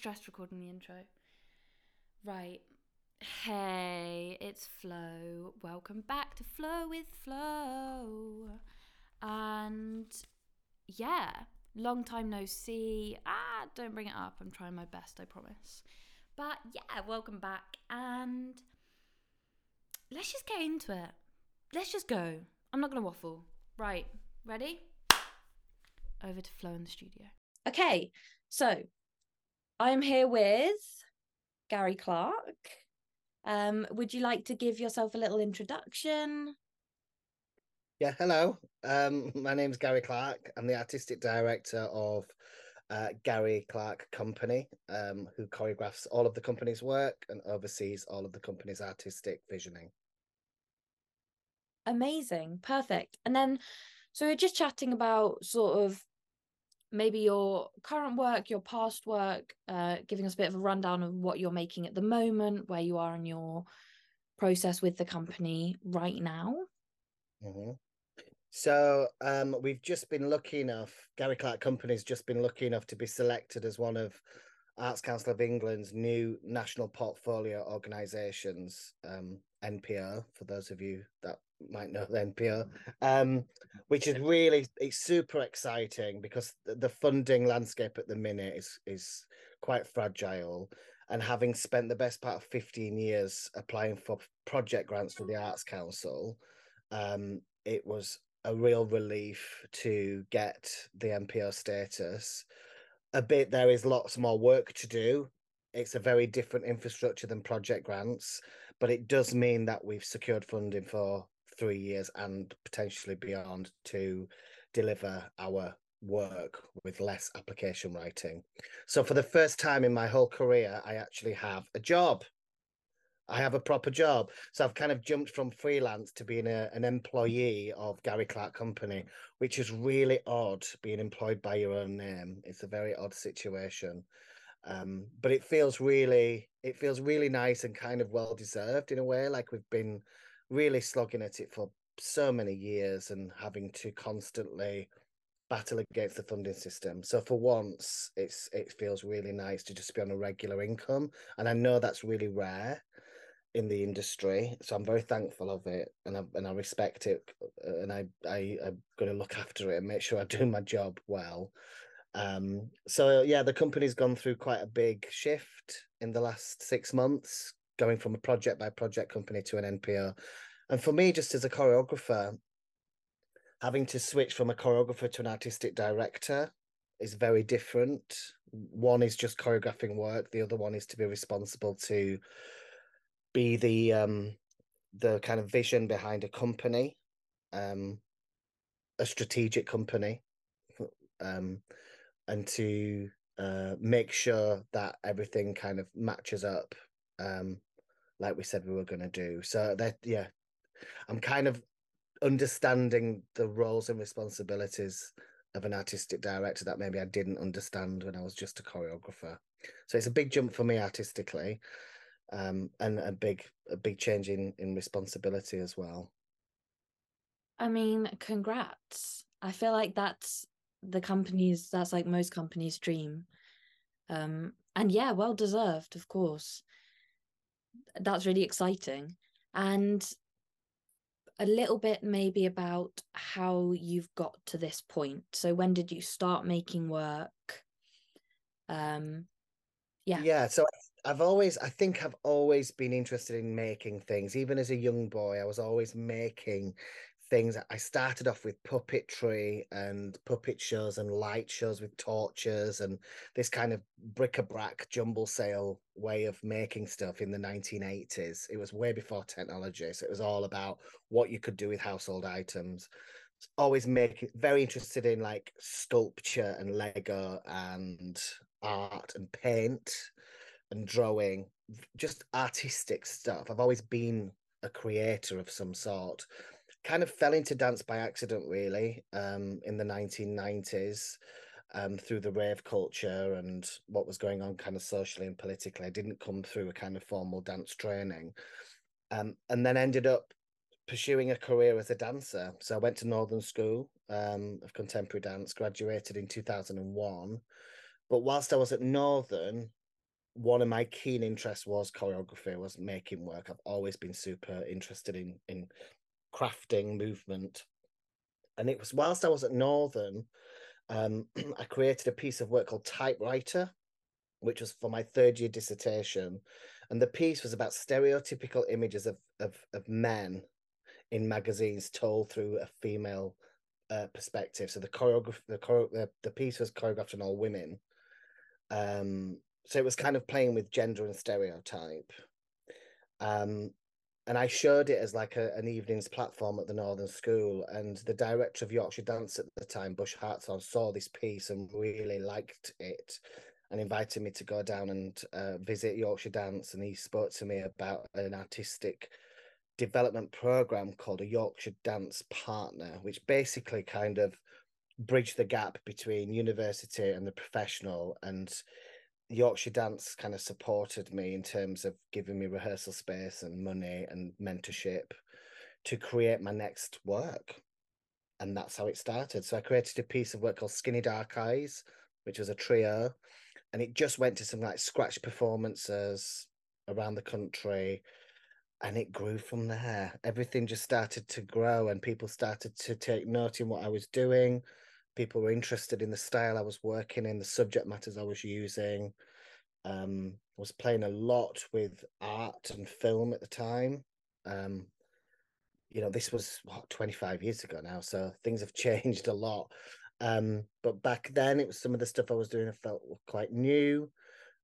stressed recording the intro. Right. Hey, it's Flo. Welcome back to Flow with Flo. And yeah, long time no see. Ah, don't bring it up. I'm trying my best, I promise. But yeah, welcome back. And let's just get into it. Let's just go. I'm not going to waffle. Right, ready? Over to Flo in the studio. Okay, so I'm here with Gary Clarke. Um, would you like to give yourself a little introduction? Yeah, hello. Um, my name's Gary Clarke. I'm the artistic director of uh, Gary Clarke Company, um, who choreographs all of the company's work and oversees all of the company's artistic visioning. Amazing, perfect. And then, so we're just chatting about sort of maybe your current work, your past work, uh, giving us a bit of a rundown of what you're making at the moment, where you are in your process with the company right now. Mm-hmm. So um, we've just been lucky enough, Gary Clarke Company's just been lucky enough to be selected as one of Arts Council of England's new national portfolio organisations, um, NPO, for those of you that might know the NPO, um, which is really it's super exciting because the funding landscape at the minute is is quite fragile. And having spent the best part of 15 years applying for project grants for the Arts Council, um, it was a real relief to get the NPO status. A bit there is lots more work to do. It's a very different infrastructure than project grants, but it does mean that we've secured funding for three years and potentially beyond to deliver our work with less application writing. So for the first time in my whole career, I actually have a job. I have a proper job. So I've kind of jumped from freelance to being a, an employee of Gary Clarke Company, which is really odd being employed by your own name. It's a very odd situation. Um, but it feels really it feels really nice and kind of well deserved in a way. Like we've been really slogging at it for so many years and having to constantly battle against the funding system. So for once, it's it feels really nice to just be on a regular income, and I know that's really rare in the industry. So I'm very thankful of it, and I and I respect it, and I I I'm going to look after it and make sure I do my job well. Um, so yeah, the company's gone through quite a big shift in the last six months, going from a project by project company to an NPO. And for me, just as a choreographer, having to switch from a choreographer to an artistic director is very different. One is just choreographing work, the other one is to be responsible to be the um the kind of vision behind a company, um a strategic company. Um and to uh, make sure that everything kind of matches up um, like we said we were going to do. So that yeah, I'm kind of understanding the roles and responsibilities of an artistic director that maybe I didn't understand when I was just a choreographer. So it's a big jump for me artistically, um, and a big a big change in in responsibility as well. I mean, congrats. I feel like that's the company's that's like most companies' dream. Um, and yeah, well deserved, of course. That's really exciting. And a little bit maybe about how you've got to this point. So when did you start making work? Um yeah. Yeah, so I've always I think I've always been interested in making things. Even as a young boy, I was always making things. I started off with puppetry and puppet shows and light shows with torches and this kind of bric-a-brac jumble sale way of making stuff in the 1980s. It was way before technology, so it was all about what you could do with household items. Always making very interested in like sculpture and Lego and art and paint and drawing, just artistic stuff. I've always been a creator of some sort kind of fell into dance by accident, really, um, in the 1990s. Um, through the rave culture and what was going on kind of socially and politically. I didn't come through a kind of formal dance training. Um, and then ended up pursuing a career as a dancer. So I went to Northern School um, of Contemporary Dance, graduated in 2001, But whilst I was at Northern, one of my keen interests was choreography, was making work. I've always been super interested in in crafting movement. And it was whilst I was at Northern, um, I created a piece of work called Typewriter, which was for my third year dissertation. And the piece was about stereotypical images of, of, of men in magazines told through a female uh, perspective. So the choreograph, the, chore- the the piece was choreographed on all women. Um, so it was kind of playing with gender and stereotype. Um, and I showed it as like a, an evening's platform at the Northern School. And the director of Yorkshire Dance at the time, Bush Hartshorn, saw this piece and really liked it and invited me to go down and uh, visit Yorkshire Dance. And he spoke to me about an artistic development program called a Yorkshire Dance Partner, which basically kind of bridged the gap between university and the professional. And Yorkshire Dance kind of supported me in terms of giving me rehearsal space and money and mentorship to create my next work. And that's how it started. So I created a piece of work called Skinny Dark Eyes, which was a trio. And it just went to some like scratch performances around the country. And it grew from there. Everything just started to grow, and people started to take note in what I was doing people were interested in the style I was working in, the subject matters I was using. Um, was playing a lot with art and film at the time. Um, you know, this was what 25 years ago now, so things have changed a lot. Um, but back then, it was some of the stuff I was doing I felt quite new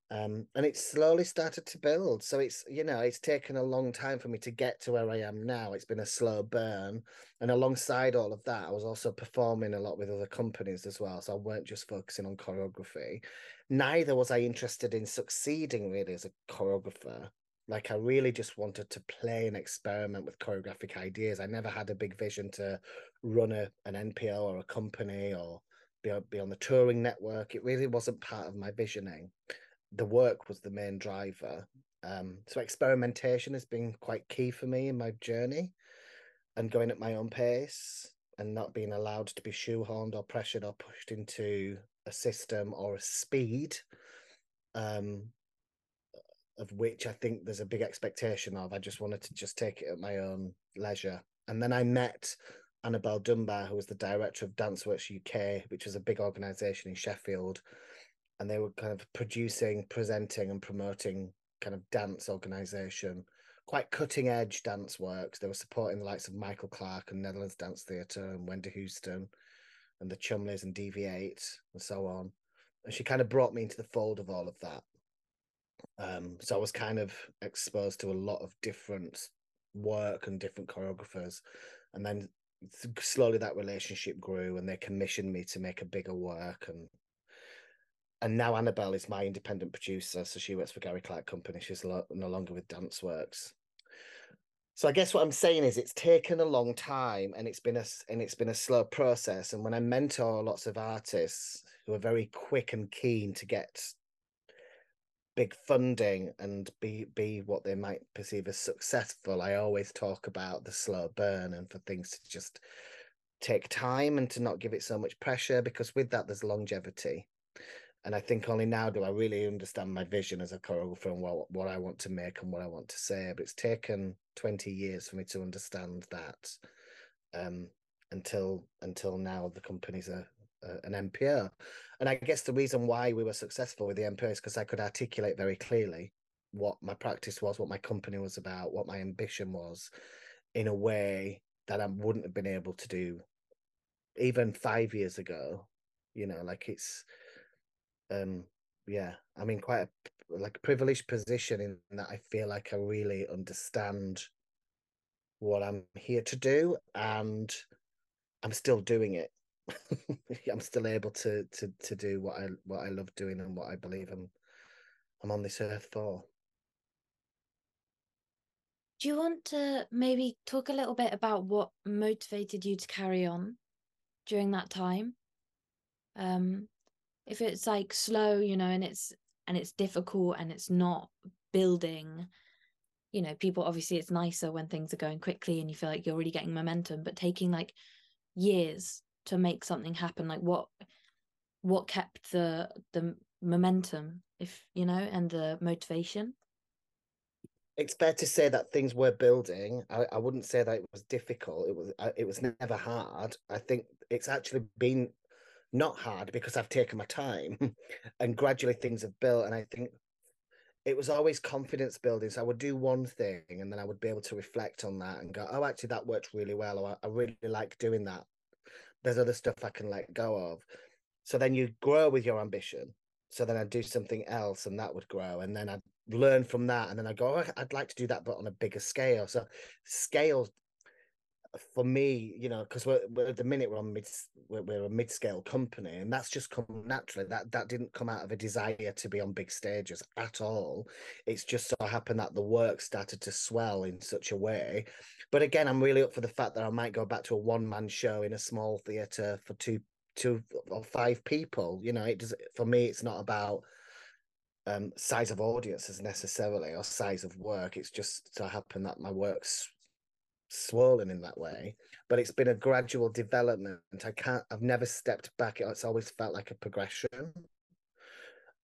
um, and it slowly started to build. So it's you know it's taken a long time for me to get to where I am now. It's been a slow burn, and alongside all of that, I was also performing a lot with other companies as well. So I weren't just focusing on choreography. Neither was I interested in succeeding really as a choreographer. Like I really just wanted to play and experiment with choreographic ideas. I never had a big vision to run a an NPO or a company or be, be on the touring network. It really wasn't part of my visioning the work was the main driver. Um, so experimentation has been quite key for me in my journey, and going at my own pace and not being allowed to be shoehorned or pressured or pushed into a system or a speed, um, of which I think there's a big expectation of. I just wanted to just take it at my own leisure, and then I met Annabelle Dunbar, who was the director of Danceworks UK, which is a big organisation in Sheffield and they were kind of producing, presenting, and promoting kind of dance organization, quite cutting edge dance works. They were supporting the likes of Michael Clark and Netherlands Dance Theatre and Wendy Houstoun and the Cholmondeleys and DV8 and so on. And she kind of brought me into the fold of all of that. Um, so I was kind of exposed to a lot of different work and different choreographers. And then slowly that relationship grew and they commissioned me to make a bigger work and and now Annabelle is my independent producer, so she works for Gary Clarke Company. She's lo- no longer with Dance Works. So I guess what I'm saying is it's taken a long time, and it's been a and it's been a slow process. And when I mentor lots of artists who are very quick and keen to get big funding and be be what they might perceive as successful, I always talk about the slow burn and for things to just take time and to not give it so much pressure because with that there's longevity and I think only now do I really understand my vision as a choreographer and what what I want to make and what I want to say. But it's taken twenty years for me to understand that. Um, until until now, the company's a, a an NPO, and I guess the reason why we were successful with the NPO is because I could articulate very clearly what my practice was, what my company was about, what my ambition was, in a way that I wouldn't have been able to do even five years ago. You know, like it's um yeah i'm in quite a like privileged position in that i feel like i really understand what i'm here to do and i'm still doing it. I'm still able to to to do what i what i love doing and what i believe i'm i'm on this earth for. Do you want to maybe talk a little bit about what motivated you to carry on during that time? Um if it's like slow you know and it's and it's difficult and it's not building you know people obviously it's nicer when things are going quickly and you feel like you're really getting momentum but taking like years to make something happen like what what kept the the momentum, if you know, and the motivation. It's fair to say that things were building. I, I wouldn't say that it was difficult. It was uh, it was never hard. I think it's actually been not hard because I've taken my time, and gradually things have built. And I think it was always confidence building. So I would do one thing, and then I would be able to reflect on that and go, "Oh, actually, that worked really well. Or I really like doing that. There's other stuff I can let go of." So then you grow with your ambition. So then I'd do something else, and that would grow, and then I'd learn from that, and then I go, oh, I'd like to do that, but on a bigger scale. So scale for me, you know, because we're, we're, at the minute we're on mid, we're, we're a mid-scale company, and that's just come naturally. That that didn't come out of a desire to be on big stages at all. It's just so happened that the work started to swell in such a way. But again, I'm really up for the fact that I might go back to a one-man show in a small theatre for two, two or five people. You know, it does for me. It's not about um, size of audiences necessarily or size of work. It's just so happen that my work's swollen in that way. But it's been a gradual development. I can't. I've never stepped back. It's always felt like a progression.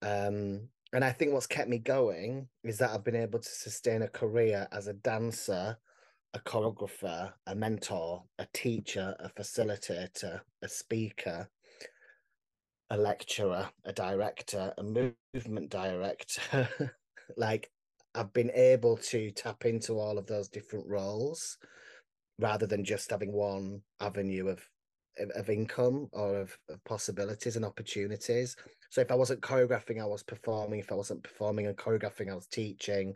Um, and I think what's kept me going is that I've been able to sustain a career as a dancer, a choreographer, a mentor, a teacher, a facilitator, a speaker, a lecturer, a director, a movement director. like I've been able to tap into all of those different roles rather than just having one avenue of of income or of, of possibilities and opportunities. So if I wasn't choreographing, I was performing. If I wasn't performing and choreographing, I was teaching,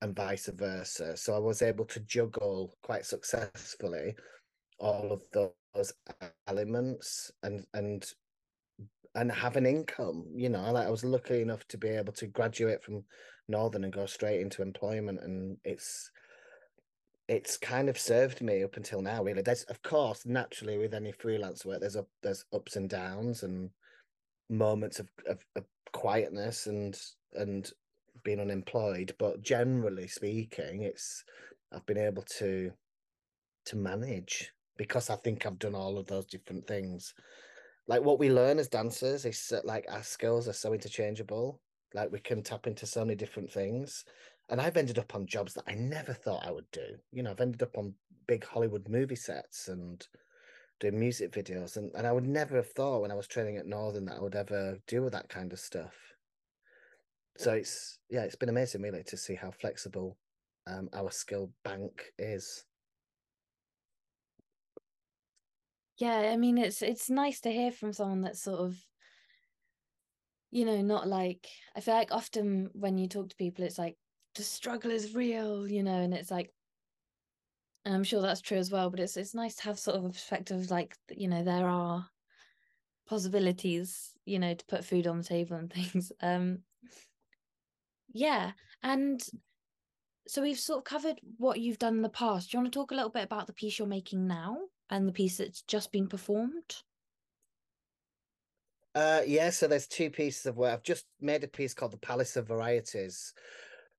and vice versa. So I was able to juggle quite successfully all of those elements and and and have an income. You know, like I was lucky enough to be able to graduate from Northern and go straight into employment, and it's it's kind of served me up until now. Really, there's of course naturally with any freelance work, there's up there's ups and downs and moments of, of, of quietness and and being unemployed, but generally speaking, it's I've been able to to manage because I think I've done all of those different things like what we learn as dancers is that, like our skills are so interchangeable. Like we can tap into so many different things. And I've ended up on jobs that I never thought I would do. You know, I've ended up on big Hollywood movie sets and doing music videos. And, and I would never have thought when I was training at Northern that I would ever do with that kind of stuff. So it's yeah, it's been amazing really to see how flexible um, our skill bank is. Yeah i mean it's it's nice to hear from someone that's sort of you know not like i feel like often when you talk to people it's like the struggle is real you know and it's like and i'm sure that's true as well but it's it's nice to have sort of a perspective like you know there are possibilities you know to put food on the table and things um yeah and so we've sort of covered what you've done in the past. Do you want to talk a little bit about the piece you're making now and the piece that's just been performed? Uh, yeah, so there's two pieces of work. I've just made a piece called The Palace of Varieties,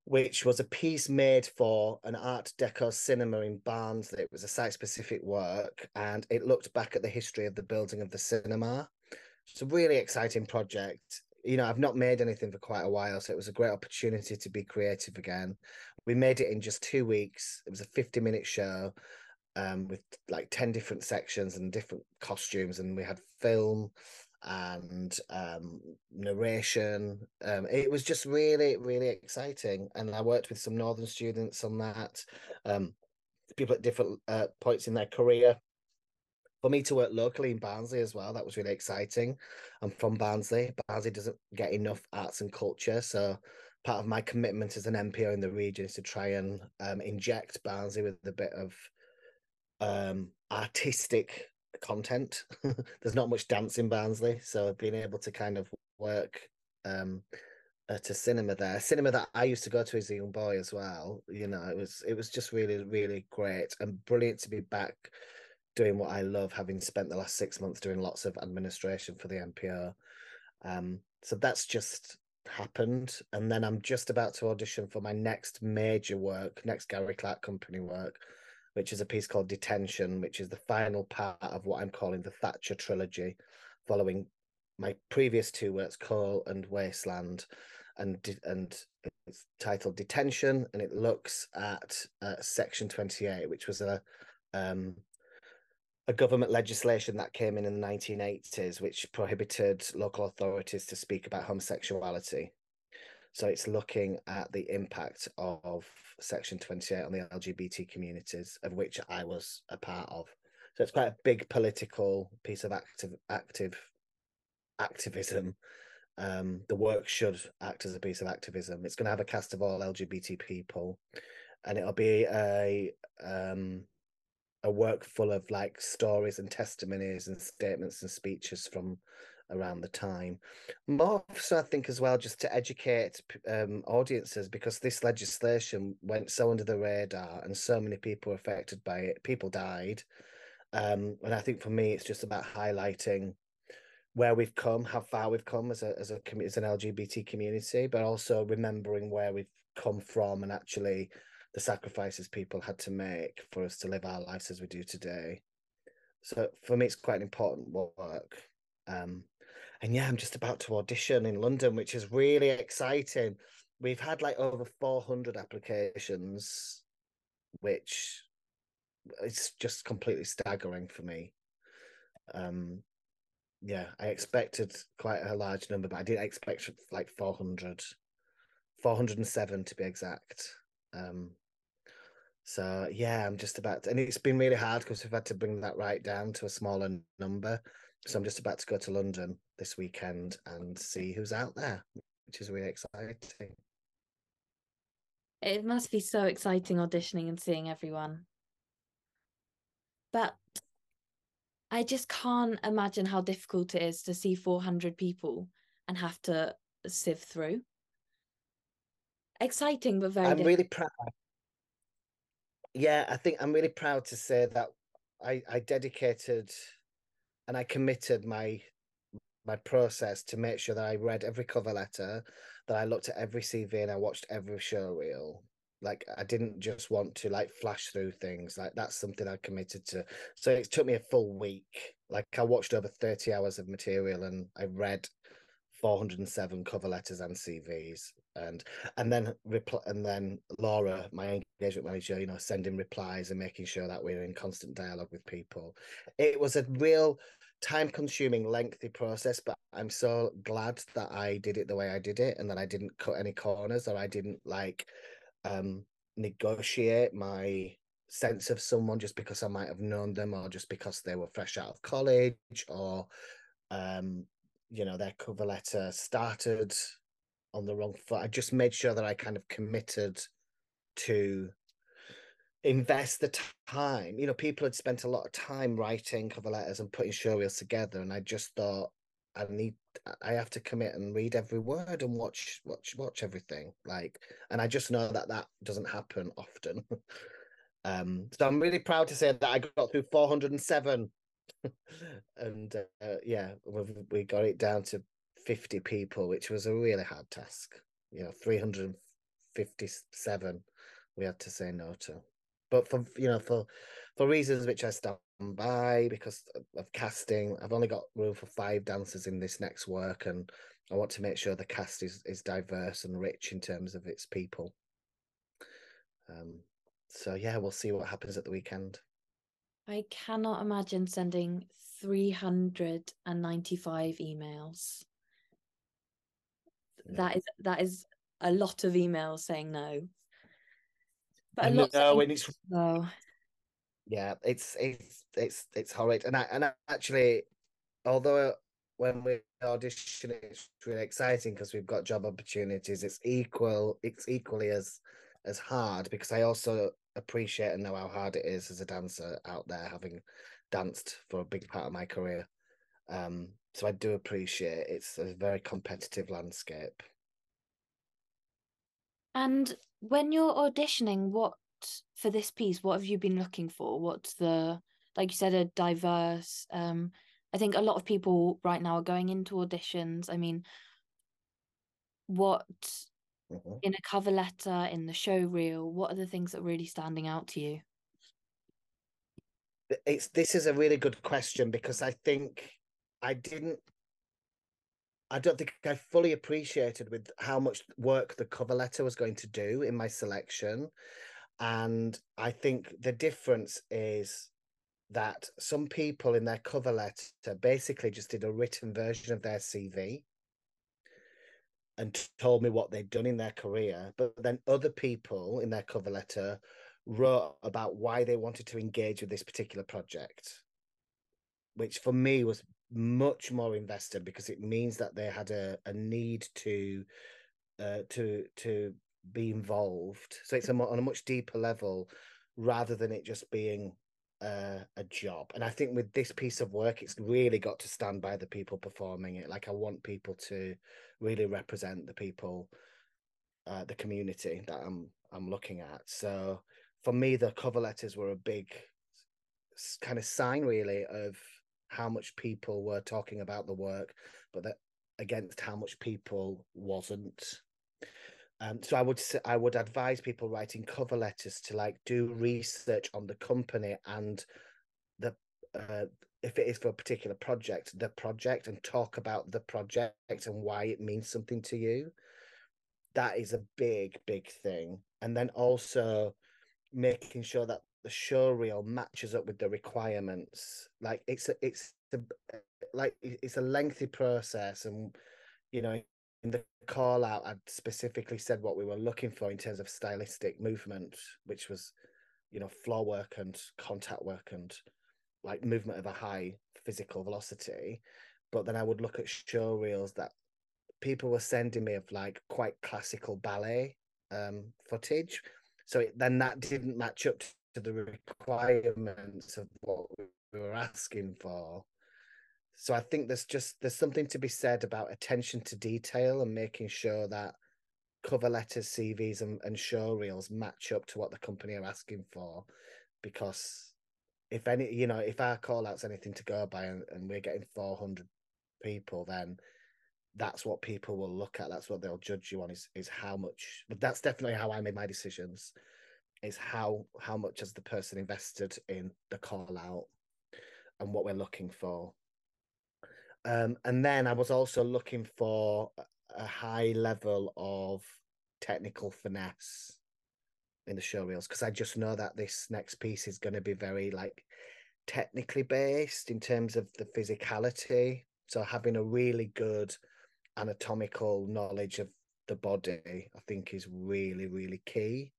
which was a piece made for an Art Deco cinema in Barnsley. It was a site specific work and it looked back at the history of the building of the cinema. It's a really exciting project. You know, I've not made anything for quite a while, so it was a great opportunity to be creative again. We made it in just two weeks. It was a 50 minute show um, with like 10 different sections and different costumes and we had film and um, narration um, it was just really really exciting and i worked with some northern students on that um, people at different uh, points in their career for me to work locally in Barnsley as well, that was really exciting. I'm from Barnsley. Barnsley doesn't get enough arts and culture, so part of my commitment as an NPO in the region is to try and um, inject Barnsley with a bit of um, artistic content. There's not much dance in Barnsley, so being able to kind of work um, at a cinema there, cinema that I used to go to as a young boy as well. You know, it was it was just really really great and brilliant to be back doing what I love, having spent the last six months doing lots of administration for the NPO. Um, so that's just happened, and then I'm just about to audition for my next major work, next Gary Clarke Company work, which is a piece called Detention, which is the final part of what I'm calling the Thatcher trilogy, following my previous two works, Coal and Wasteland, and and it's titled Detention, and it looks at uh, Section Twenty Eight, which was a um, a government legislation that came in in the 1980s, which prohibited local authorities to speak about homosexuality. So it's looking at the impact of Section 28 on the LGBT communities, of which I was a part of. So it's quite a big political piece of active active activism. Um, the work should act as a piece of activism. It's going to have a cast of all LGBT people, and it'll be a um, a work full of like stories and testimonies and statements and speeches from around the time. More so, I think, as well, just to educate um, audiences because this legislation went so under the radar and so many people were affected by it. People died. Um, and I think for me, it's just about highlighting where we've come, how far we've come as a as a as an LGBT community, but also remembering where we've come from and actually the sacrifices people had to make for us to live our lives as we do today. So for me, it's quite an important work. Um, and yeah, I'm just about to audition in London, which is really exciting. We've had like over 400 applications, which it's just completely staggering for me. Um, yeah, I expected quite a large number, but I didn't expect like 400, 407 to be exact. Um, so yeah, I'm just about, to, and it's been really hard because we've had to bring that right down to a smaller number. So I'm just about to go to London this weekend and see who's out there, which is really exciting. It must be so exciting auditioning and seeing everyone. But I just can't imagine how difficult it is to see 400 people and have to sieve through. Exciting, but very. I'm difficult. really proud. Yeah, I think I'm really proud to say that I, I dedicated and I committed my my process to make sure that I read every cover letter, that I looked at every CV and I watched every show reel. Like I didn't just want to like flash through things. Like that's something I committed to. So it took me a full week. Like I watched over 30 hours of material and I read 407 cover letters and CVs and and then reply and then Laura, my engagement manager, you know, sending replies and making sure that we're in constant dialogue with people. It was a real time consuming, lengthy process, but I'm so glad that I did it the way I did it and that I didn't cut any corners or I didn't like um negotiate my sense of someone just because I might have known them or just because they were fresh out of college or um you know their cover letter started on the wrong foot. I just made sure that I kind of committed to invest the time. You know, people had spent a lot of time writing cover letters and putting show reels together, and I just thought I need I have to commit and read every word and watch watch watch everything. Like, and I just know that that doesn't happen often. um, so I'm really proud to say that I got through 407, and uh, yeah, we we got it down to 50 people, which was a really hard task. You know, 357 we had to say no to. But for you know, for for reasons which I stand by because of casting, I've only got room for five dancers in this next work and I want to make sure the cast is, is diverse and rich in terms of its people. Um so yeah, we'll see what happens at the weekend. I cannot imagine sending 395 emails that is that is a lot of emails saying no. But a lot no, and it's. Yeah, it's it's it's it's horrid, and I and I actually, although when we audition, it's really exciting because we've got job opportunities. It's equal. It's equally as as hard because I also appreciate and know how hard it is as a dancer out there, having danced for a big part of my career. Um, so I do appreciate it's a very competitive landscape. And when you're auditioning, what for this piece, what have you been looking for? What's the like you said, a diverse um I think a lot of people right now are going into auditions. I mean, what mm-hmm. in a cover letter, in the show reel, what are the things that are really standing out to you? It's this is a really good question because I think I didn't I don't think I fully appreciated with how much work the cover letter was going to do in my selection. And I think the difference is that some people in their cover letter basically just did a written version of their CV and told me what they'd done in their career. But then other people in their cover letter wrote about why they wanted to engage with this particular project, which for me was much more invested because it means that they had a, a need to uh, to to be involved. So it's a, on a much deeper level rather than it just being uh, a job. And I think with this piece of work, it's really got to stand by the people performing it. Like I want people to really represent the people, uh, the community that I'm I'm looking at. So for me, the cover letters were a big kind of sign, really, of how much people were talking about the work, but that against how much people wasn't. Um, so I would say I would advise people writing cover letters to like do research on the company and the uh, if it is for a particular project, the project and talk about the project and why it means something to you. That is a big, big thing. And then also making sure that the show reel matches up with the requirements. Like it's a, it's a, like it's a lengthy process, and you know, in the call out, I specifically said what we were looking for in terms of stylistic movement, which was, you know, floor work and contact work and like movement of a high physical velocity. But then I would look at show reels that people were sending me of like quite classical ballet um, footage. So it, then that didn't match up to the requirements of what we were asking for. So I think there's just there's something to be said about attention to detail and making sure that cover letters, CVs, and, and show reels match up to what the company are asking for, because if any, you know, if our call out's anything to go by and, and we're getting 400 people, then that's what people will look at. That's what they'll judge you on is is how much. But that's definitely how I made my decisions. Is how how much has the person invested in the call out and what we're looking for. Um, and then I was also looking for a high level of technical finesse in the show reels because I just know that this next piece is going to be very like technically based in terms of the physicality. So having a really good anatomical knowledge of the body, I think, is really really key.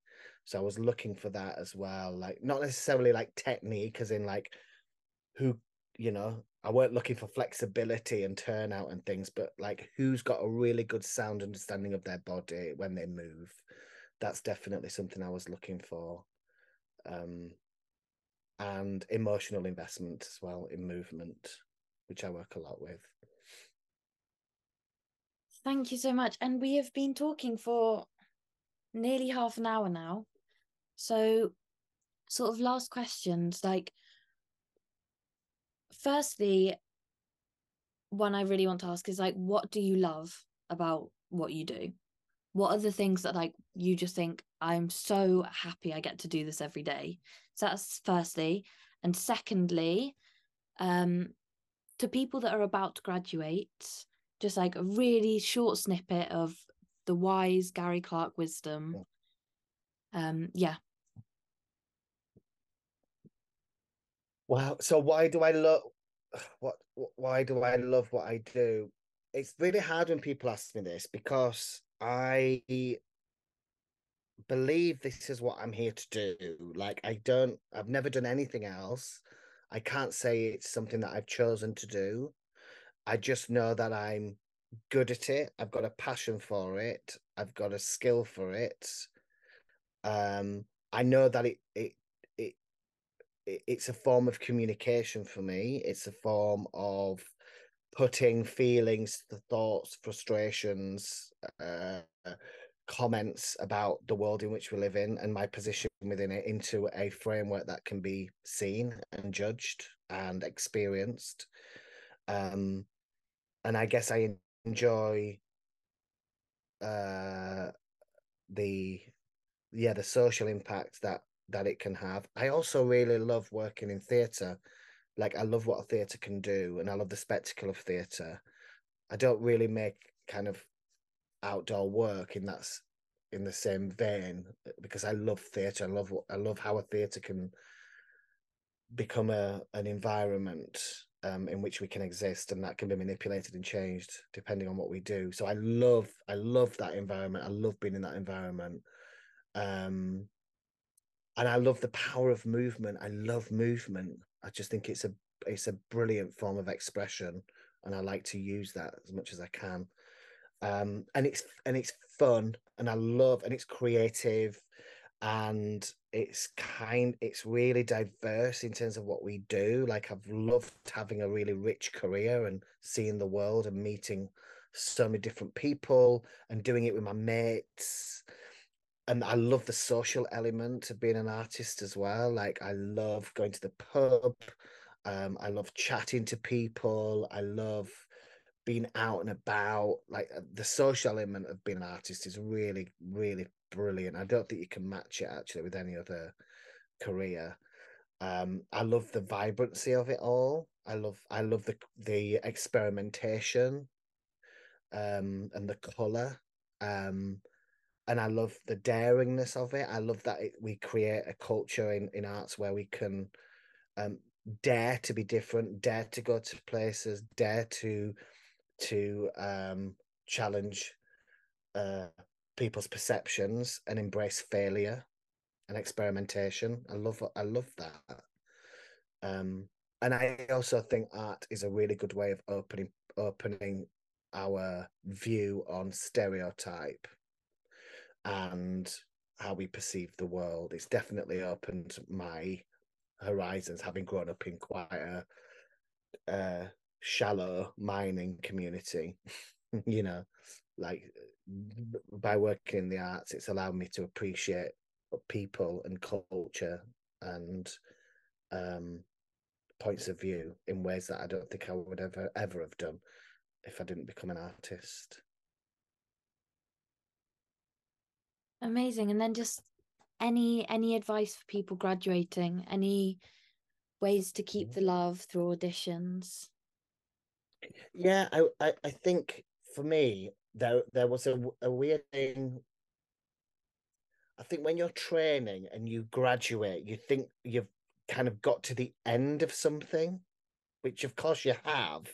So I was looking for that as well, like not necessarily like technique, as in like who you know I weren't looking for flexibility and turnout and things, but like who's got a really good sound understanding of their body when they move that's definitely something I was looking for. Um, and emotional investment as well in movement, which I work a lot with. Thank you so much. And we have been talking for nearly half an hour now. So, sort of last questions like, firstly, one I really want to ask is like, what do you love about what you do? what are the things that like you just think i'm so happy i get to do this every day? So that's firstly. And secondly um to people that are about to graduate just like a really short snippet of the wise gary clarke wisdom. Um yeah wow so why do i love what why do i love what i do it's really hard when people ask me this because I believe this is what I'm here to do. Like, I don't, I've never done anything else. I can't say it's something that I've chosen to do. I just know that I'm good at it. I've got a passion for it. I've got a skill for it. Um, I know that it, it, it's a form of communication for me. It's a form of putting feelings, thoughts, frustrations, uh, comments about the world in which we live in and my position within it into a framework that can be seen and judged and experienced. Um, and I guess I enjoy uh, the yeah the social impact that that it can have. I also really love working in theatre like I love what a theatre can do, and I love the spectacle of theatre. I don't really make kind of outdoor work in that's in the same vein because I love theatre. I love what I love how a theatre can become a an environment um, in which we can exist, and that can be manipulated and changed depending on what we do. So I love I love that environment. I love being in that environment. Um, and I love the power of movement. I love movement. I just think it's a it's a brilliant form of expression, and I like to use that as much as I can. Um, and it's and it's fun, and I love, and it's creative, and it's kind, it's really diverse in terms of what we do. Like I've loved having a really rich career and seeing the world and meeting so many different people and doing it with my mates and I love the social element of being an artist as well. Like I love going to the pub. Um, I love chatting to people. I love being out and about. Like uh, the social element of being an artist is really, really brilliant. I don't think you can match it actually with any other career. Um, I love the vibrancy of it all. I love, I love the the experimentation, um, and the color. Um, and I love the daringness of it. I love that it, we create a culture in, in arts where we can um, dare to be different, dare to go to places, dare to to um, challenge uh, people's perceptions and embrace failure and experimentation. I love I love that. Um, and I also think art is a really good way of opening opening our view on stereotype and how we perceive the world. It's definitely opened my horizons, having grown up in quite a, a shallow mining community. you know, like by working in the arts, it's allowed me to appreciate people and culture and um, points of view in ways that I don't think I would ever ever have done if I didn't become an artist. Amazing. And then just any any advice for people graduating? Any ways to keep the love through auditions? Yeah, I I, I think for me there there was a, a weird thing. I think when you're training and you graduate, you think you've kind of got to the end of something, which of course you have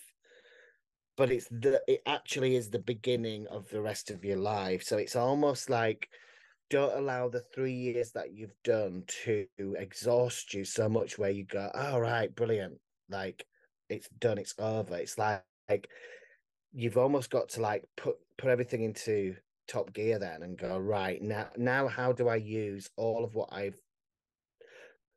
but it's the it actually is the beginning of the rest of your life so it's almost like don't allow the three years that you've done to exhaust you so much where you go, all oh, right, brilliant. Like it's done, it's over. It's like, like you've almost got to like put put everything into top gear then and go, right, now now how do I use all of what I've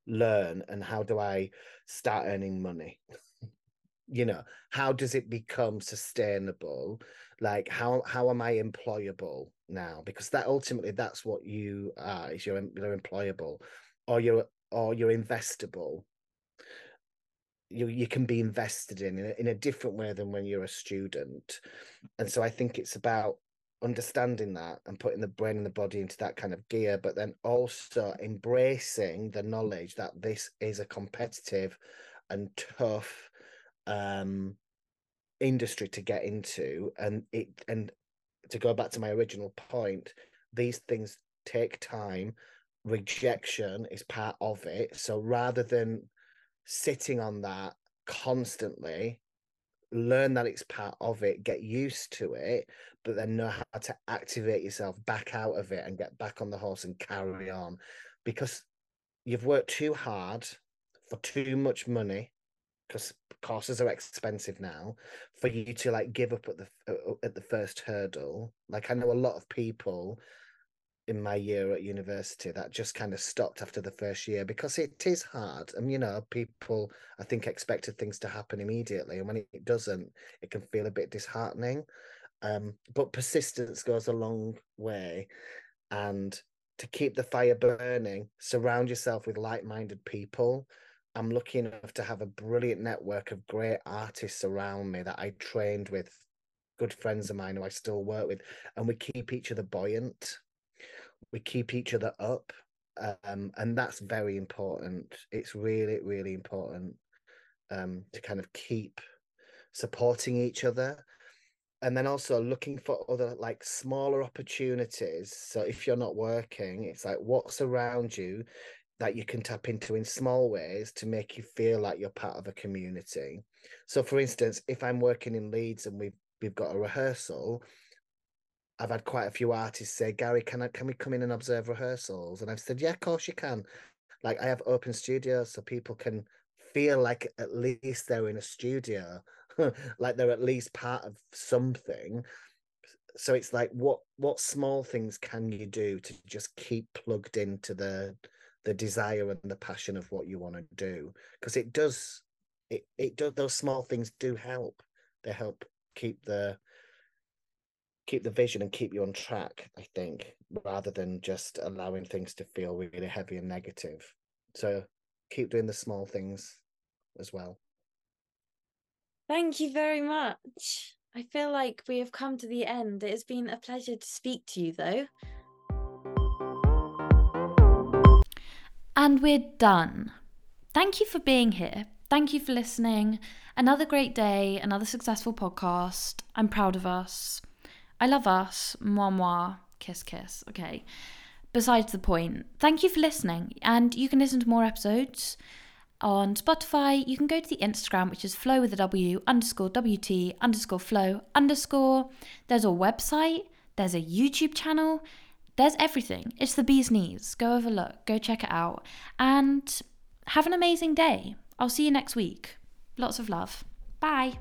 learned and how do I start earning money? you know, how does it become sustainable? Like how how am I employable? Now because that ultimately that's what you are is you're, you're employable or you're or you're investable. You you can be invested in in a, in a different way than when you're a student. And so i think it's about understanding that and putting the brain and the body into that kind of gear but then also embracing the knowledge that this is a competitive and tough um industry to get into and it and to go back to my original point, these things take time. Rejection is part of it. So rather than sitting on that constantly, learn that it's part of it, get used to it, but then know how to activate yourself back out of it and get back on the horse and carry on. Because you've worked too hard for too much money because courses are expensive now for you to like give up at the uh, at the first hurdle. Like i know a lot of people in my year at university that just kind of stopped after the first year because it is hard and you know people i think expected things to happen immediately and when it doesn't it can feel a bit disheartening. Um, but persistence goes a long way and to keep the fire burning surround yourself with like-minded people I'm lucky enough to have a brilliant network of great artists around me that I trained with, good friends of mine who I still work with, and we keep each other buoyant. We keep each other up, um, and that's very important. It's really, really important um, to kind of keep supporting each other. and then also looking for other like smaller opportunities. So if you're not working, it's like what's around you that you can tap into in small ways to make you feel like you're part of a community. So for instance, if I'm working in Leeds and we've we've got a rehearsal, I've had quite a few artists say, Gary, can I can we come in and observe rehearsals? And I've said, Yeah, of course you can. Like I have open studios so people can feel like at least they're in a studio, like they're at least part of something. So it's like what what small things can you do to just keep plugged into the the desire and the passion of what you want to do? Because it does it it does those small things do help. They help keep the keep the vision and keep you on track, I think, rather than just allowing things to feel really heavy and negative. So keep doing the small things as well. Thank you very much. I feel like we have come to the end. It has been a pleasure to speak to you, though. And we're done. Thank you for being here. Thank you for listening. Another great day, another successful podcast. I'm proud of us. I love us. Moi, moi. Kiss, kiss. Okay. Besides the point, thank you for listening. And you can listen to more episodes on Spotify. You can go to the Instagram, which is flow with a W underscore WT underscore flow underscore. There's a website, there's a YouTube channel, there's everything. It's the bee's knees. Go have a look, go check it out, and have an amazing day. I'll see you next week. Lots of love. Bye.